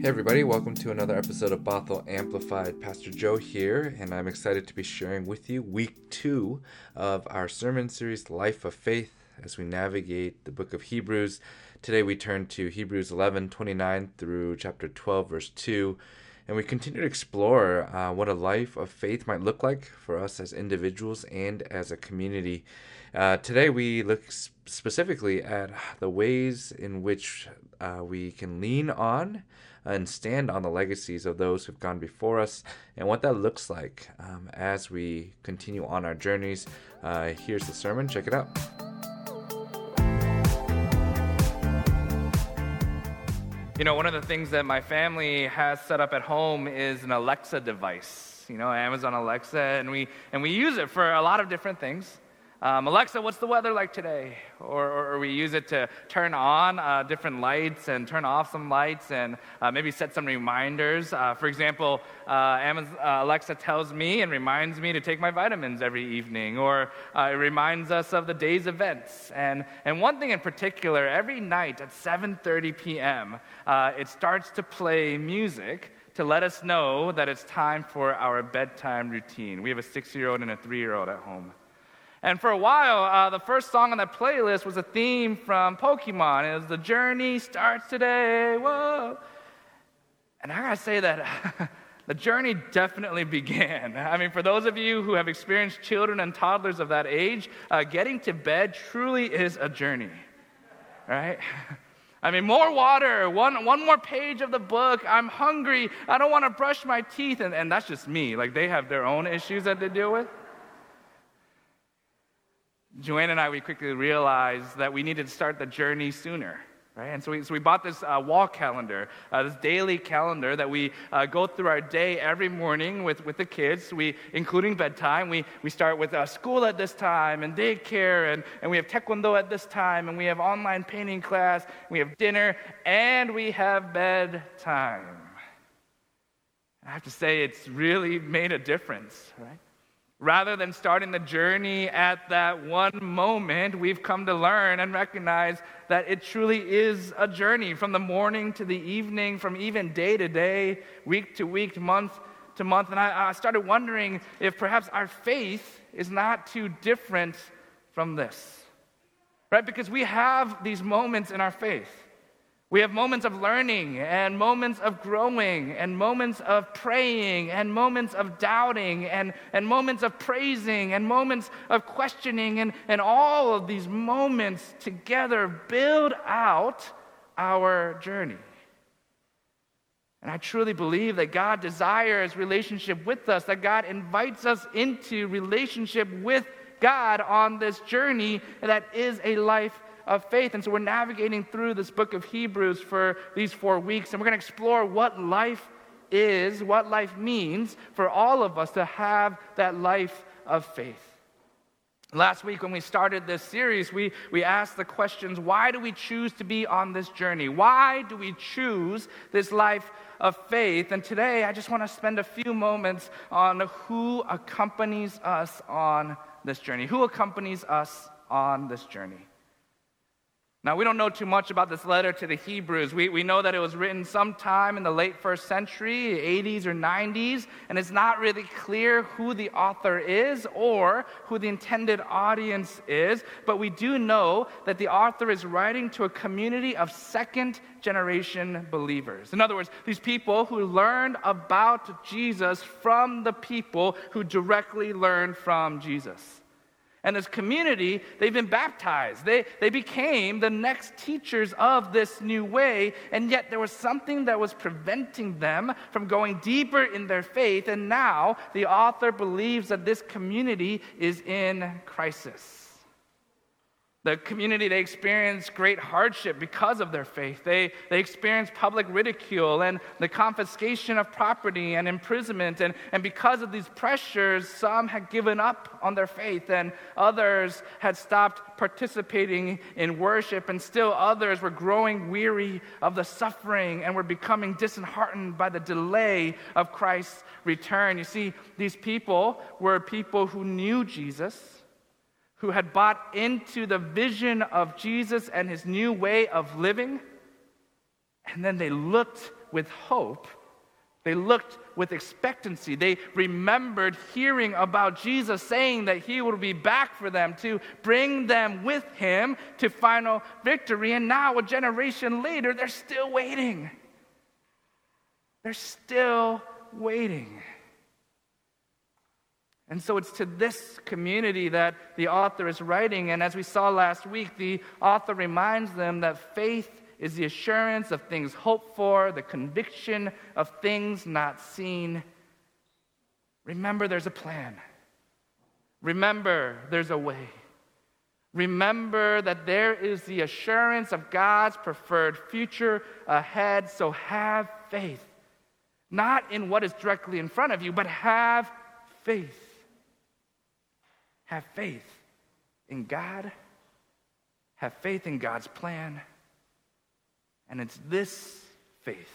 Hey, everybody, welcome to another episode of Bothell Amplified. Pastor Joe here, and I'm excited to be sharing with you week two of our sermon series, Life of Faith, as we navigate the book of Hebrews. Today we turn to Hebrews 11 29 through chapter 12, verse 2, and we continue to explore uh, what a life of faith might look like for us as individuals and as a community. Uh, today we look specifically at the ways in which uh, we can lean on and stand on the legacies of those who've gone before us and what that looks like um, as we continue on our journeys. Uh, here's the sermon. Check it out. You know, one of the things that my family has set up at home is an Alexa device. You know, Amazon Alexa, and we and we use it for a lot of different things. Um, Alexa, what's the weather like today? Or, or, or we use it to turn on uh, different lights and turn off some lights and uh, maybe set some reminders. Uh, for example, uh, Amazon, uh, Alexa tells me and reminds me to take my vitamins every evening, or uh, it reminds us of the day's events. And, and one thing in particular, every night at 7.30 p.m., it starts to play music to let us know that it's time for our bedtime routine. We have a six-year-old and a three-year-old at home. And for a while, uh, the first song on that playlist was a theme from Pokemon. It was The Journey Starts Today. Whoa. And I gotta say that the journey definitely began. I mean, for those of you who have experienced children and toddlers of that age, uh, getting to bed truly is a journey, right? I mean, more water, one, one more page of the book. I'm hungry. I don't want to brush my teeth. And, and that's just me. Like, they have their own issues that they deal with. Joanne and I, we quickly realized that we needed to start the journey sooner. Right? And so we, so we bought this uh, wall calendar, uh, this daily calendar that we uh, go through our day every morning with, with the kids, we, including bedtime. We, we start with uh, school at this time and daycare, and, and we have taekwondo at this time, and we have online painting class, we have dinner, and we have bedtime. I have to say, it's really made a difference, right? Rather than starting the journey at that one moment, we've come to learn and recognize that it truly is a journey from the morning to the evening, from even day to day, week to week, month to month. And I, I started wondering if perhaps our faith is not too different from this, right? Because we have these moments in our faith we have moments of learning and moments of growing and moments of praying and moments of doubting and, and moments of praising and moments of questioning. And, and all of these moments together build out our journey. And I truly believe that God desires relationship with us, that God invites us into relationship with God on this journey that is a life of faith. And so we're navigating through this book of Hebrews for these four weeks, and we're going to explore what life is, what life means for all of us to have that life of faith. Last week, when we started this series, we, we asked the questions why do we choose to be on this journey? Why do we choose this life of faith? And today, I just want to spend a few moments on who accompanies us on this journey. Who accompanies us on this journey? Now, we don't know too much about this letter to the Hebrews. We, we know that it was written sometime in the late first century, 80s or 90s, and it's not really clear who the author is or who the intended audience is. But we do know that the author is writing to a community of second generation believers. In other words, these people who learned about Jesus from the people who directly learned from Jesus. And as community, they've been baptized. They, they became the next teachers of this new way, and yet there was something that was preventing them from going deeper in their faith. And now the author believes that this community is in crisis. The community, they experienced great hardship because of their faith. They, they experienced public ridicule and the confiscation of property and imprisonment. And, and because of these pressures, some had given up on their faith and others had stopped participating in worship. And still others were growing weary of the suffering and were becoming disheartened by the delay of Christ's return. You see, these people were people who knew Jesus who had bought into the vision of Jesus and his new way of living. And then they looked with hope. They looked with expectancy. They remembered hearing about Jesus saying that he would be back for them to bring them with him to final victory. And now, a generation later, they're still waiting. They're still waiting. And so it's to this community that the author is writing. And as we saw last week, the author reminds them that faith is the assurance of things hoped for, the conviction of things not seen. Remember, there's a plan. Remember, there's a way. Remember that there is the assurance of God's preferred future ahead, so have faith. Not in what is directly in front of you, but have faith. Have faith in God. Have faith in God's plan. And it's this faith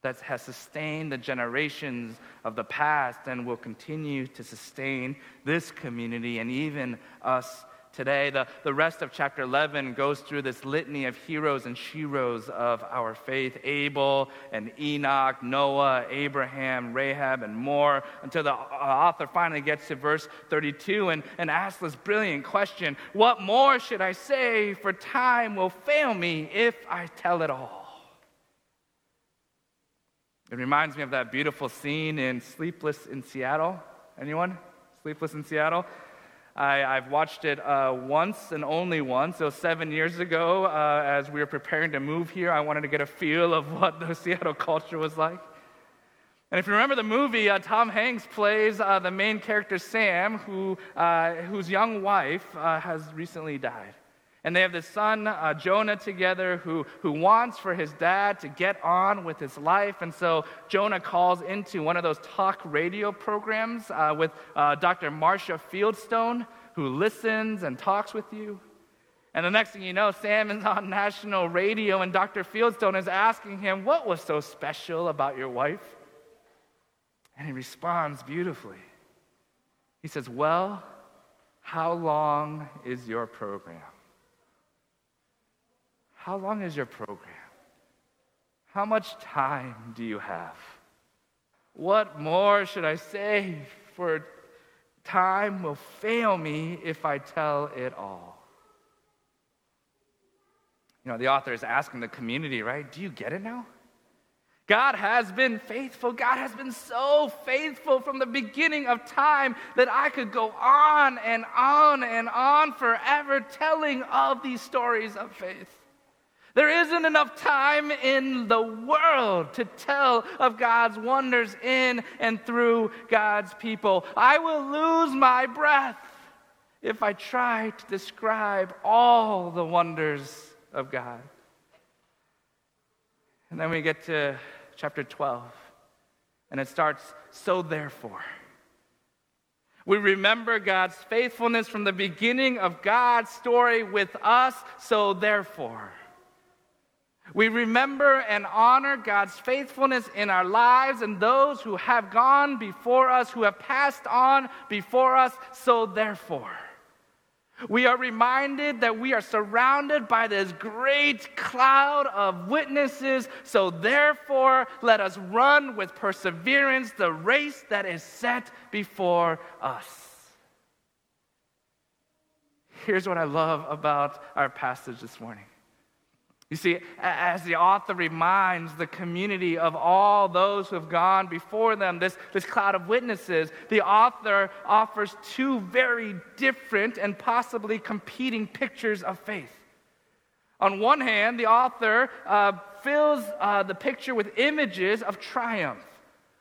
that has sustained the generations of the past and will continue to sustain this community and even us today. The, the rest of chapter 11 goes through this litany of heroes and sheroes of our faith Abel and Enoch, Noah, Abraham, Rahab, and more, until the uh, author finally gets to verse 32 and, and asks this brilliant question What more should I say? For time will fail me if I tell it all. It reminds me of that beautiful scene in Sleepless in Seattle. Anyone? Sleepless in Seattle? I, have watched it uh, once and only once. So, seven years ago uh, as we were preparing to move here. I wanted to get a feel of what the Seattle culture was like. And if you remember the movie, uh, Tom Hanks plays uh, the main character Sam, who, uh, whose young wife uh, has recently died. And they have this son, uh, Jonah, together who, who wants for his dad to get on with his life. And so Jonah calls into one of those talk radio programs uh, with uh, Dr. Marcia Fieldstone, who listens and talks with you. And the next thing you know, Sam is on national radio, and Dr. Fieldstone is asking him, What was so special about your wife? And he responds beautifully. He says, Well, how long is your program? How long is your program? How much time do you have? What more should I say? For time will fail me if I tell it all. You know, the author is asking the community, right? Do you get it now? God has been faithful. God has been so faithful from the beginning of time that I could go on and on and on forever telling of these stories of faith. There isn't enough time in the world to tell of God's wonders in and through God's people. I will lose my breath if I try to describe all the wonders of God. And then we get to chapter 12, and it starts So therefore. We remember God's faithfulness from the beginning of God's story with us, so therefore. We remember and honor God's faithfulness in our lives and those who have gone before us, who have passed on before us. So, therefore, we are reminded that we are surrounded by this great cloud of witnesses. So, therefore, let us run with perseverance the race that is set before us. Here's what I love about our passage this morning you see, as the author reminds the community of all those who have gone before them, this, this cloud of witnesses, the author offers two very different and possibly competing pictures of faith. On one hand, the author uh, fills uh, the picture with images of triumph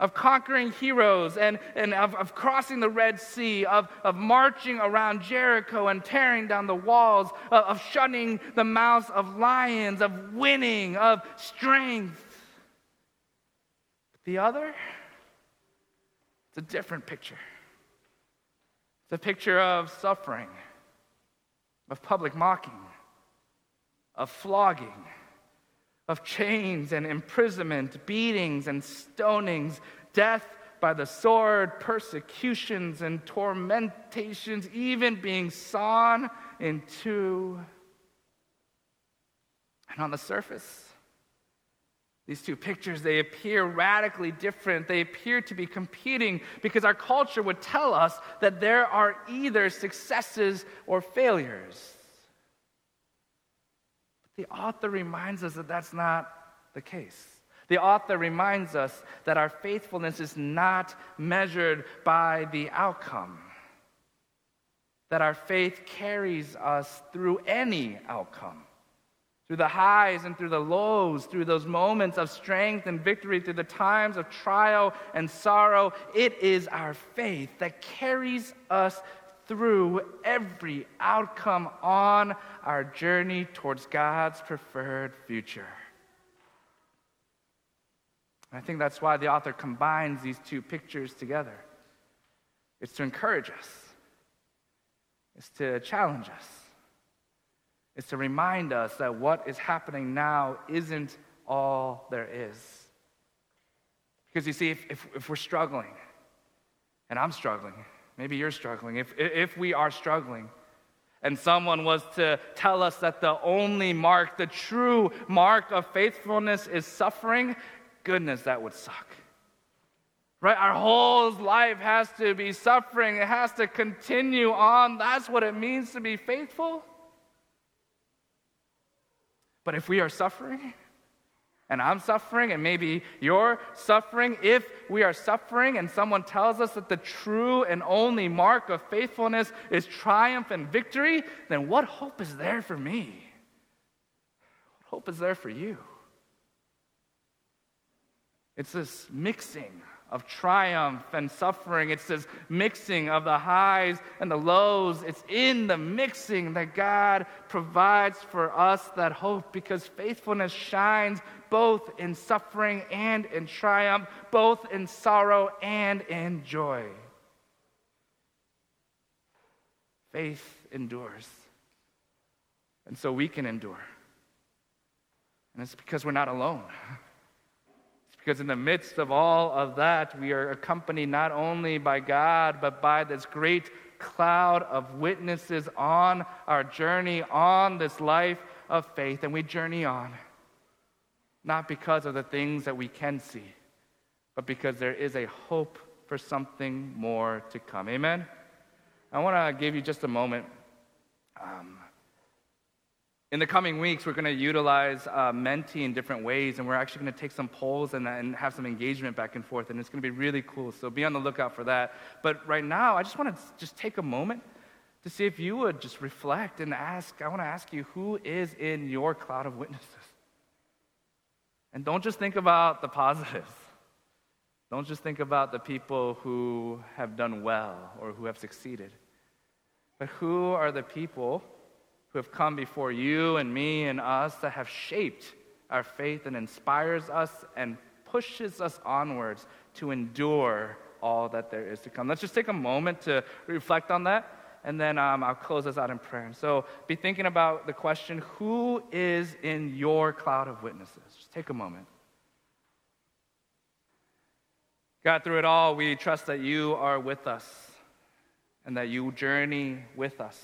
of conquering heroes and, and of, of crossing the Red Sea, of, of marching around Jericho and tearing down the walls, of, of shutting the mouths of lions, of winning, of strength. The other, it's a different picture. It's a picture of suffering, of public mocking, of flogging of chains and imprisonment, beatings and stonings, death by the sword, persecutions and tormentations, even being sawn in two. And on the surface, These two pictures, they appear radically different. They appear to be competing because our culture would tell us that there are either successes or failures. The author reminds us that that's not the case. The author reminds us that our faithfulness is not measured by the outcome, that our faith carries us through any outcome through the highs and through the lows, through those moments of strength and victory, through the times of trial and sorrow. It is our faith that carries us through every outcome on our journey towards God's preferred future. I think that's why the author combines these two pictures together. It's to encourage us, it's to challenge us it's to remind us that what is happening now isn't all there is. Because you see, if, if, if, we're struggling, and I'm struggling, maybe you're struggling, if, if we are struggling, and someone was to tell us that the only mark, the true mark of faithfulness is suffering, goodness, that would suck. Right? Our whole life has to be suffering, it has to continue on. That's what it means to be faithful. But if we are suffering, and I'm suffering, and maybe you're suffering, if we are suffering and someone tells us that the true and only mark of faithfulness is triumph and victory, then what hope is there for me? What hope is there for you? It's this mixing of triumph and suffering. It's this mixing of the highs and the lows. It's in the mixing that God provides for us that hope because faithfulness shines both in suffering and in triumph, both in sorrow and in joy. Faith endures. And so we can endure. And it's because we're not alone. It's Because in the midst of all of that, we are accompanied not only by God, but by this great cloud of witnesses on our journey, on this life of faith. And we journey on, not because of the things that we can see, but because there is a hope for something more to come. Amen? I want to give you just a moment. Um, in the coming weeks, we're going to utilize uh, Menti in different ways, and we're actually going to take some polls and, and have some engagement back and forth, and it's going to be really cool. So be on the lookout for that. But right now, I just want to just take a moment to see if you would just reflect and ask. I want to ask you, who is in your cloud of witnesses? And don't just think about the positives. Don't just think about the people who have done well or who have succeeded. But who are the people? who have come before you and me and us that have shaped our faith and inspires us and pushes us onwards to endure all that there is to come. Let's just take a moment to reflect on that, and then um, I'll close us out in prayer. So be thinking about the question who is in your cloud of witnesses? Just take a moment. God, through it all, we trust that you are with us and that you journey with us.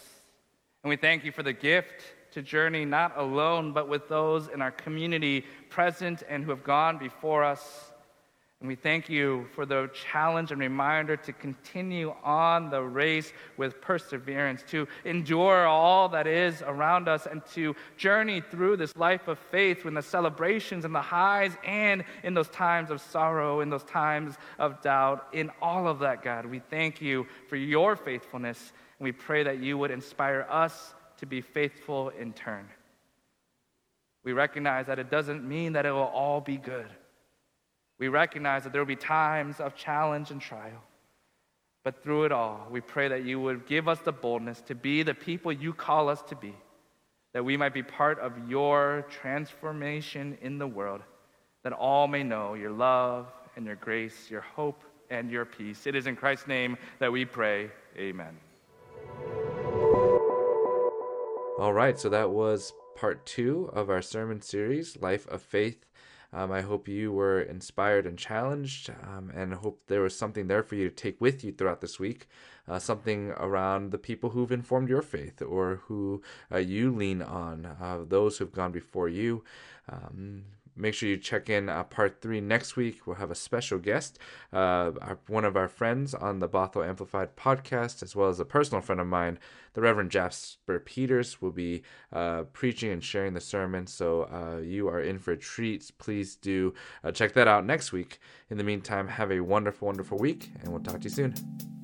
And we thank you for the gift to journey not alone, but with those in our community present and who have gone before us. And we thank you for the challenge and reminder to continue on the race with perseverance, to endure all that is around us, and to journey through this life of faith in the celebrations and the highs and in those times of sorrow, in those times of doubt. In all of that, God, we thank you for your faithfulness and we pray that you would inspire us to be faithful in turn. We recognize that it doesn't mean that it will all be good. We recognize that there will be times of challenge and trial. But through it all, we pray that you would give us the boldness to be the people you call us to be, that we might be part of your transformation in the world, that all may know your love and your grace, your hope and your peace. It is in Christ's name that we pray. Amen. All right, so that was part two of our sermon series, Life of Faith. Um, I hope you were inspired and challenged, um, and hope there was something there for you to take with you throughout this week. Uh, something around the people who've informed your faith or who uh, you lean on, uh, those who've gone before you. Um, make sure you check in uh, part three next week. We'll have a special guest, uh, our, one of our friends on the Bothell Amplified podcast, as well as a personal friend of mine, the Reverend Jasper Peters, will be uh, preaching and sharing the sermon. So uh, you are in for a treat. Please do uh, check that out next week. In the meantime, have a wonderful, wonderful week, and we'll talk to you soon.